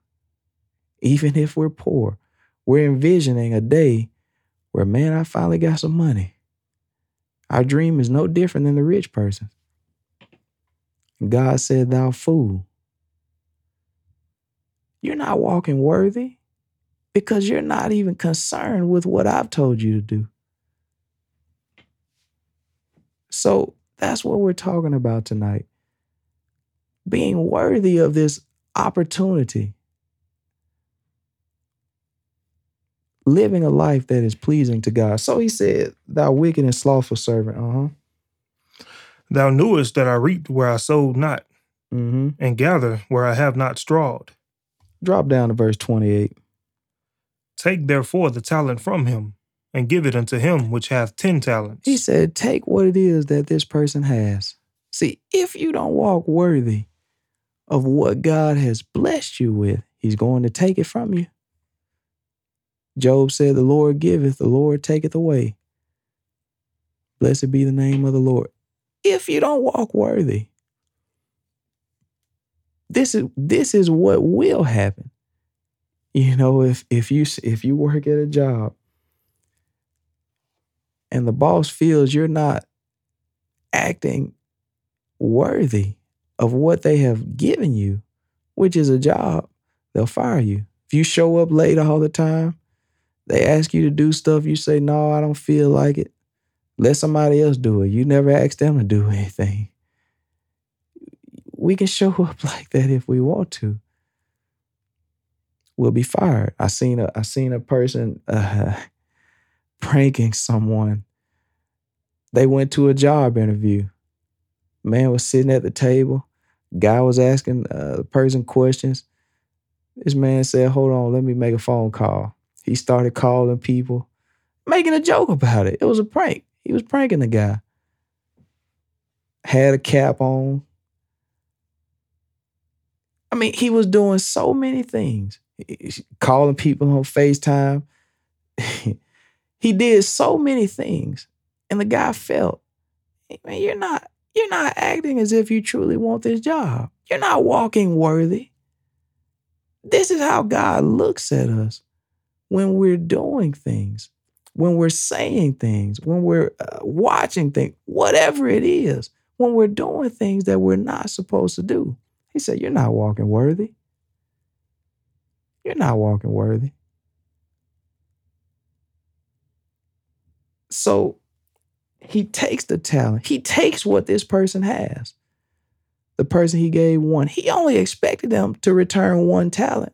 Even if we're poor, we're envisioning a day where, man, I finally got some money. Our dream is no different than the rich person. God said, Thou fool, you're not walking worthy because you're not even concerned with what I've told you to do. So that's what we're talking about tonight. Being worthy of this opportunity. Living a life that is pleasing to God. So he said, Thou wicked and slothful servant. Uh huh. Thou knewest that I reaped where I sowed not, Mm-hmm. and gather where I have not strawed. Drop down to verse 28. Take therefore the talent from him, and give it unto him which hath ten talents. He said, Take what it is that this person has. See, if you don't walk worthy of what God has blessed you with, He's going to take it from you. Job said, The Lord giveth, the Lord taketh away. Blessed be the name of the Lord. If you don't walk worthy, this is this is what will happen. You know, if if you if you work at a job and the boss feels you're not acting worthy of what they have given you, which is a job, they'll fire you. If you show up late all the time, they ask you to do stuff, you say, No, I don't feel like it. Let somebody else do it. You never ask them to do anything. We can show up like that if we want to. We'll be fired. I seen a I seen a person uh, pranking someone. They went to a job interview. Man was sitting at the table. Guy was asking uh, the person questions. This man said, "Hold on, let me make a phone call." He started calling people, making a joke about it. It was a prank. He was pranking the guy. Had a cap on. I mean, he was doing so many things. Calling people on FaceTime. he did so many things. And the guy felt, man, you're not, you're not acting as if you truly want this job. You're not walking worthy. This is how God looks at us when we're doing things, when we're saying things, when we're uh, watching things, whatever it is, when we're doing things that we're not supposed to do. He said, You're not walking worthy. You're not walking worthy. So he takes the talent, he takes what this person has. The person he gave one, he only expected them to return one talent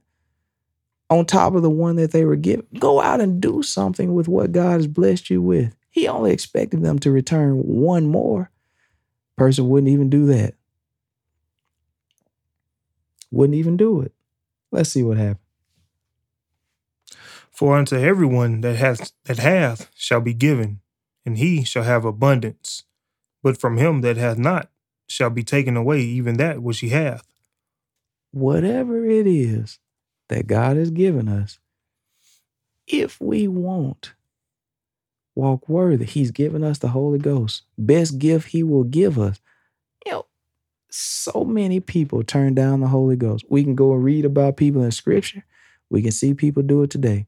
on top of the one that they were given. Go out and do something with what God has blessed you with. He only expected them to return one more. Person wouldn't even do that. Wouldn't even do it. Let's see what happens. For unto everyone that hath that hath shall be given, and he shall have abundance. But from him that hath not shall be taken away even that which he hath. Whatever it is that God has given us, if we won't walk worthy, He's given us the Holy Ghost. Best gift He will give us. You know, so many people turn down the Holy Ghost. We can go and read about people in Scripture. We can see people do it today.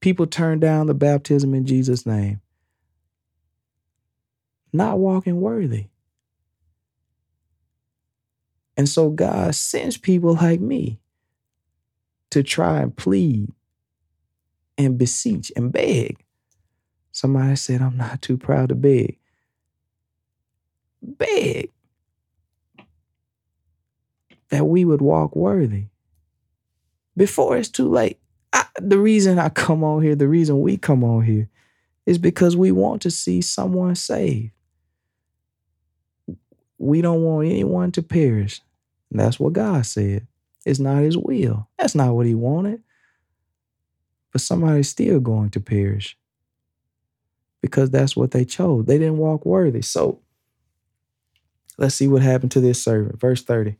People turn down the baptism in Jesus' name, not walking worthy. And so God sends people like me to try and plead and beseech and beg. Somebody said, I'm not too proud to beg. Beg that we would walk worthy before it's too late. I, the reason I come on here, the reason we come on here, is because we want to see someone saved. We don't want anyone to perish. And that's what God said. It's not his will. That's not what he wanted. But somebody's still going to perish because that's what they chose. They didn't walk worthy. So let's see what happened to this servant. Verse 30.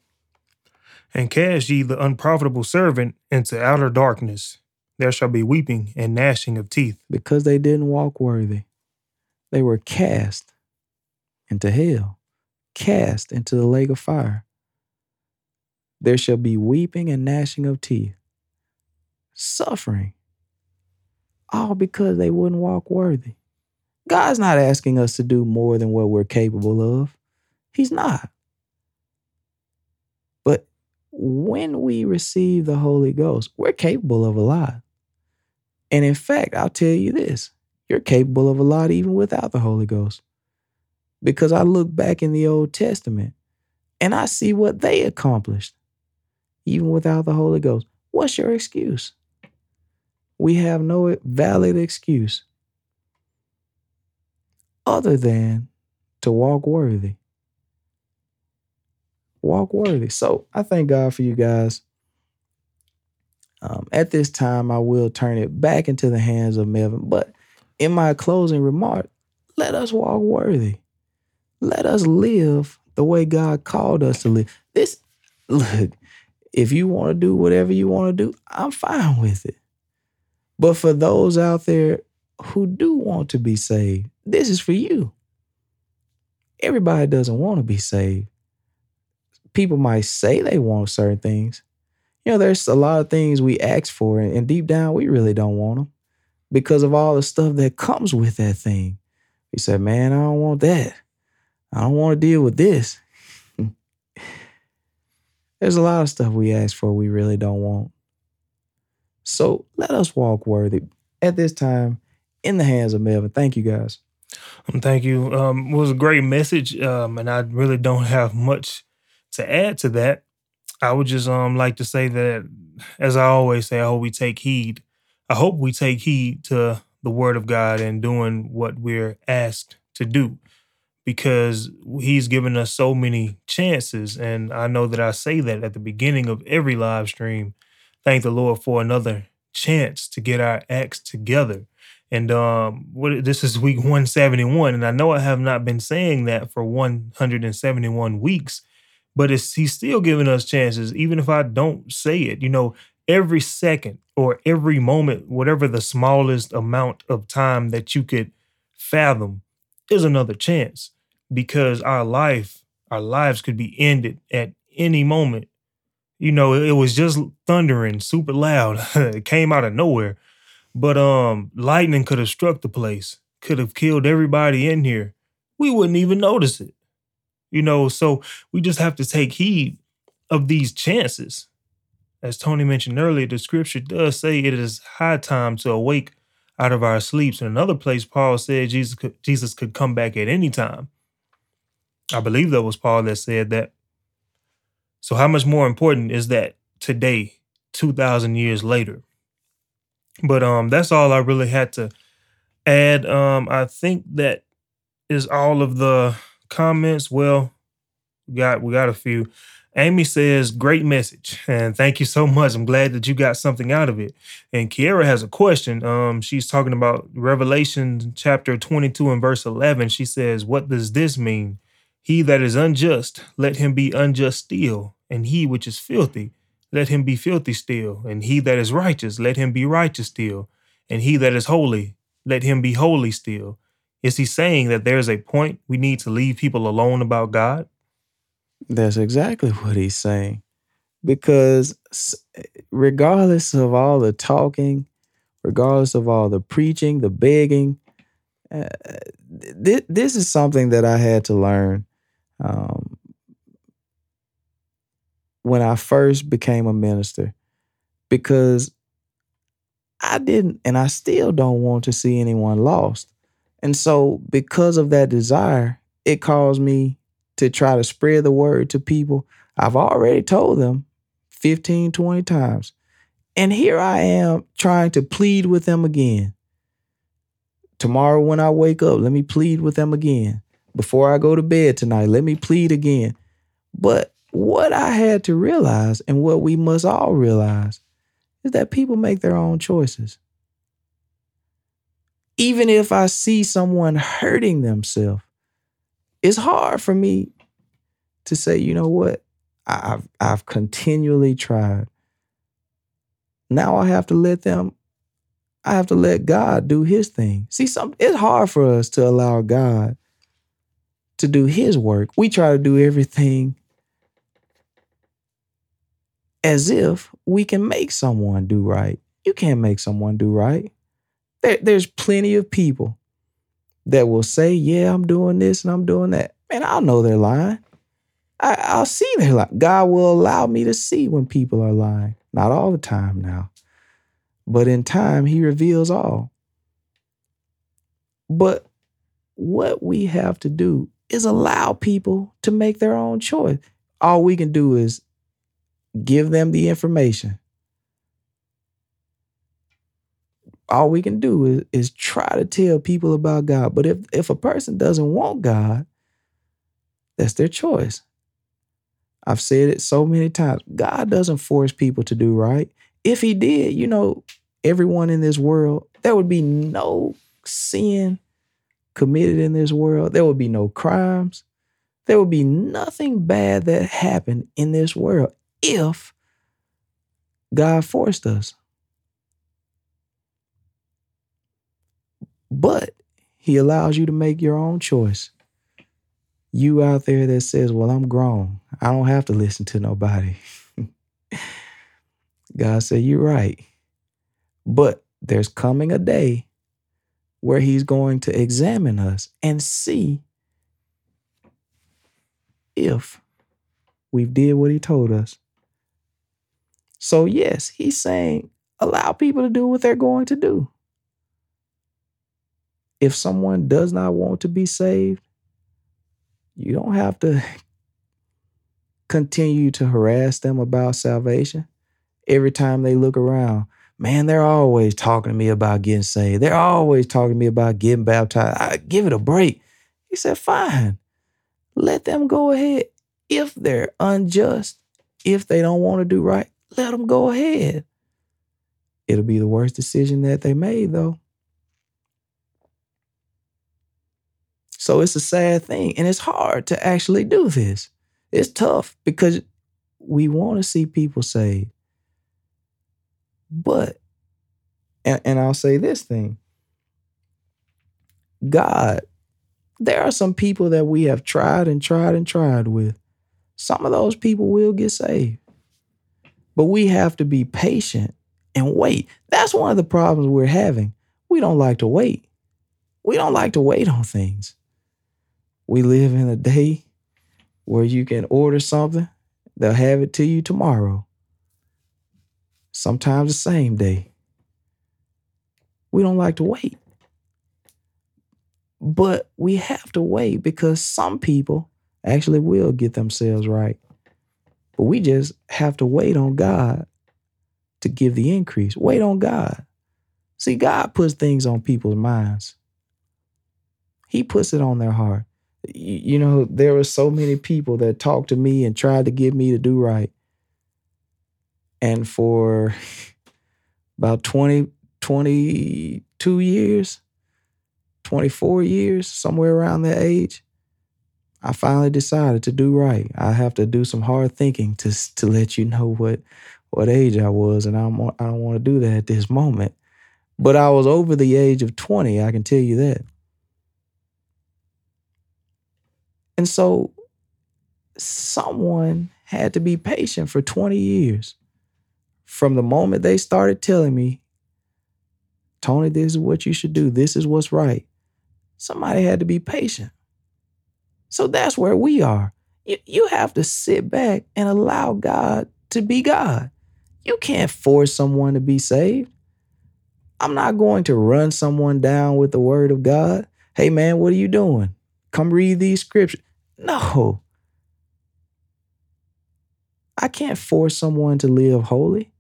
And cast ye the unprofitable servant into outer darkness. There shall be weeping and gnashing of teeth. Because they didn't walk worthy, they were cast into hell, cast into the lake of fire. There shall be weeping and gnashing of teeth, suffering, all because they wouldn't walk worthy. God's not asking us to do more than what we're capable of. He's not. But when we receive the Holy Ghost, we're capable of a lot. And in fact, I'll tell you this you're capable of a lot even without the Holy Ghost. Because I look back in the Old Testament and I see what they accomplished even without the Holy Ghost. What's your excuse? We have no valid excuse other than to walk worthy. Walk worthy. So I thank God for you guys. Um, at this time, I will turn it back into the hands of Melvin. But in my closing remark, let us walk worthy. Let us live the way God called us to live. This, look, if you want to do whatever you want to do, I'm fine with it. But for those out there who do want to be saved, this is for you. Everybody doesn't want to be saved. People might say they want certain things. You know, there's a lot of things we ask for, and deep down, we really don't want them because of all the stuff that comes with that thing. We said, man, I don't want that. I don't want to deal with this. There's a lot of stuff we ask for we really don't want. So let us walk worthy at this time in the hands of Melvin. Thank you guys. Um, thank you. Um, it was a great message, um, and I really don't have much to add to that. I would just um like to say that, as I always say, I hope we take heed. I hope we take heed to the Word of God and doing what we're asked to do because he's given us so many chances. And I know that I say that at the beginning of every live stream. Thank the Lord for another chance to get our acts together. And um, what this is week 171, and I know I have not been saying that for 171 weeks, but it's he's still giving us chances, even if I don't say it. You know, every second or every moment, whatever the smallest amount of time that you could fathom, is another chance because our life, our lives could be ended at any moment. You know, it was just thundering super loud. it came out of nowhere. But um lightning could have struck the place, could have killed everybody in here. We wouldn't even notice it. You know, so we just have to take heed of these chances. As Tony mentioned earlier, the scripture does say it is high time to awake out of our sleeps. In another place, Paul said Jesus could, Jesus could come back at any time. I believe that was Paul that said that. So, how much more important is that today, 2,000 years later? But um, that's all I really had to add. Um, I think that is all of the comments. Well, we got we got a few. Amy says, "Great message, and thank you so much. I'm glad that you got something out of it." And Kiera has a question. Um, she's talking about Revelation chapter 22 and verse 11. She says, "What does this mean?" He that is unjust, let him be unjust still, and he which is filthy, let him be filthy still, and he that is righteous, let him be righteous still, and he that is holy, let him be holy still. Is he saying that there is a point we need to leave people alone about God? That's exactly what he's saying. Because regardless of all the talking, regardless of all the preaching, the begging, uh, th- this is something that I had to learn um, when I first became a minister because I didn't, and I still don't want to see anyone lost. And so, because of that desire, it caused me to try to spread the word to people. I've already told them 15, 20 times. And here I am trying to plead with them again. Tomorrow, when I wake up, let me plead with them again before I go to bed tonight. Let me plead again. But what I had to realize and what we must all realize is that people make their own choices. Even if I see someone hurting themselves, it's hard for me to say, you know what? I've I've continually tried. Now I have to let them I have to let God do his thing. See, some it's hard for us to allow God to do his work. We try to do everything as if we can make someone do right. You can't make someone do right. There, there's plenty of people that will say, Yeah, I'm doing this and I'm doing that. Man, I'll know they're lying. I, will see they're lying. God will allow me to see when people are lying. Not all the time now. But in time, He reveals all. But what we have to do is allow people to make their own choice. All we can do is give them the information. All we can do is, is try to tell people about God. But if, if a person doesn't want God, that's their choice. I've said it so many times. God doesn't force people to do right. If He did, you know, everyone in this world, there would be no sin committed in this world. There would be no crimes. There would be nothing bad that happened in this world if God forced us. But he allows you to make your own choice. You out there that says, Well, I'm grown. I don't have to listen to nobody. God said, You're right. But there's coming a day where he's going to examine us and see if we've did what he told us. So, yes, he's saying allow people to do what they're going to do. If someone does not want to be saved, you don't have to continue to harass them about salvation. Every time they look around, man, they're always talking to me about getting saved. They're always talking to me about getting baptized. I give it a break. He said, fine, let them go ahead. If they're unjust, if they don't want to do right, let them go ahead. It'll be the worst decision that they made, though. So it's a sad thing. And it's hard to actually do this. It's tough because we want to see people saved. But, and, and I'll say this thing God, there are some people that we have tried and tried and tried with. Some of those people will get saved. But we have to be patient and wait. That's one of the problems we're having. We don't like to wait. We don't like to wait on things. We live in a day where you can order something, they'll have it to you tomorrow sometimes the same day. We don't like to wait. But we have to wait because some people actually will get themselves right. But we just have to wait on God to give the increase. Wait on God. See, God puts things on people's minds, He puts it on their heart. You know, there were so many people that talked to me and tried to get me to do right. And for about 20, 22 years, 24 years, somewhere around that age, I finally decided to do right. I have to do some hard thinking to to let you know what what age I was, and I don't I don't want to do that at this moment. But I was over the age of 20, I can tell you that. And so someone had to be patient for 20 years from the moment they started telling me, Tony, this is what you should do, this is what's right, somebody had to be patient. So that's where we are. You, you have to sit back and allow God to be God. You can't force someone to be saved. I'm not going to run someone down with the word of God. Hey, man, what are you doing? Come read these scriptures. No. I can't force someone to live holy.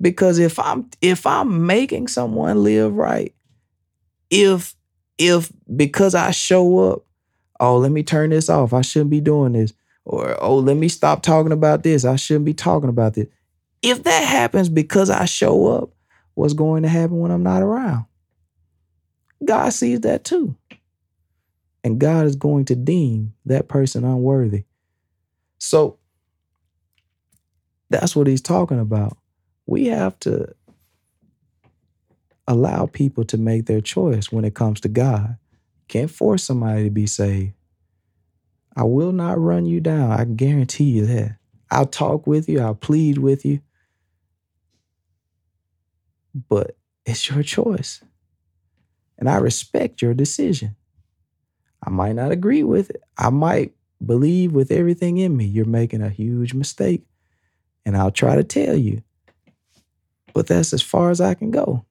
Because if I'm if I'm making someone live right, if if because I show up, oh, let me turn this off. I shouldn't be doing this. or oh, let me stop talking about this. I shouldn't be talking about this. If that happens because I show up, what's going to happen when I'm not around? God sees that too. And God is going to deem that person unworthy. So that's what he's talking about. We have to allow people to make their choice when it comes to God. Can't force somebody to be saved. I will not run you down. I guarantee you that. I'll talk with you, I'll plead with you. But it's your choice. And I respect your decision. I might not agree with it. I might believe with everything in me you're making a huge mistake. And I'll try to tell you. But that's as far as I can go.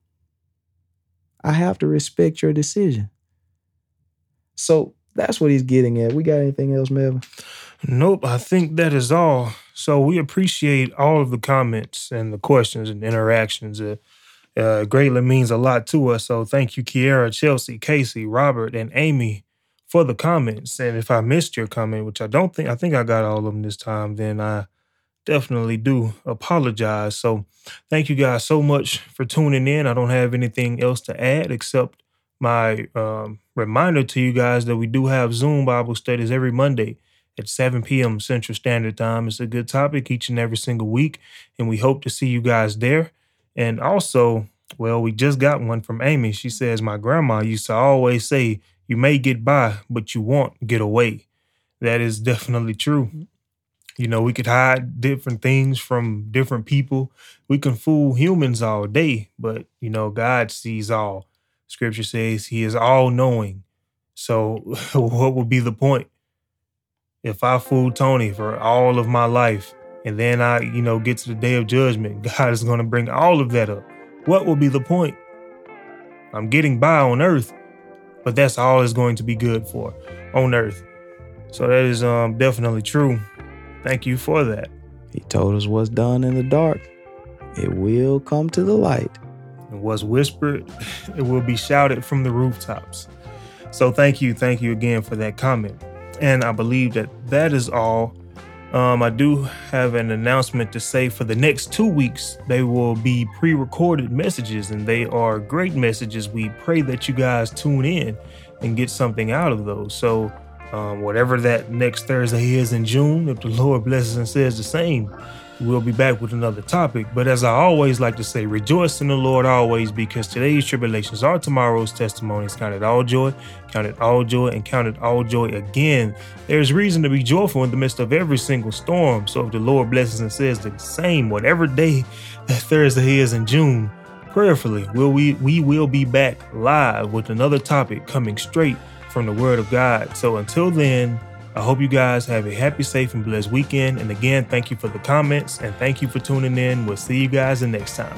I have to respect your decision. So that's what he's getting at. We got anything else, Melvin? Nope, I think that is all. So we appreciate all of the comments and the questions and interactions. Uh, uh, greatly means a lot to us. So thank you, Kiera, Chelsea, Casey, Robert, and Amy for the comments. And if I missed your comment, which I don't think, I think I got all of them this time, then I definitely do apologize. So thank you guys so much for tuning in. I don't have anything else to add except my um, reminder to you guys that we do have Zoom Bible studies every Monday at 7 p.m. Central Standard Time. It's a good topic each and every single week, and we hope to see you guys there. And also, well, we just got one from Amy. She says, My grandma used to always say, You may get by, but you won't get away. That is definitely true. You know, we could hide different things from different people. We can fool humans all day, but, you know, God sees all. Scripture says he is all knowing. So, what would be the point? If I fool Tony for all of my life and then I, you know, get to the day of judgment, God is going to bring all of that up. What will be the point? I'm getting by on earth, but that's all is going to be good for on earth. So that is um, definitely true. Thank you for that. He told us what's done in the dark, it will come to the light. And what's whispered, it will be shouted from the rooftops. So thank you, thank you again for that comment. And I believe that that is all. Um, I do have an announcement to say for the next two weeks, they will be pre recorded messages, and they are great messages. We pray that you guys tune in and get something out of those. So, um, whatever that next Thursday is in June, if the Lord blesses and says the same, we'll be back with another topic. But as I always like to say, rejoice in the Lord always, because today's tribulations are tomorrow's testimonies. Count it all joy, count it all joy, and count it all joy again. There's reason to be joyful in the midst of every single storm. So if the Lord blesses and says the same, whatever day that Thursday is in June, prayerfully, will we we will be back live with another topic coming straight from the Word of God. So until then, I hope you guys have a happy, safe, and blessed weekend. And again, thank you for the comments and thank you for tuning in. We'll see you guys the next time.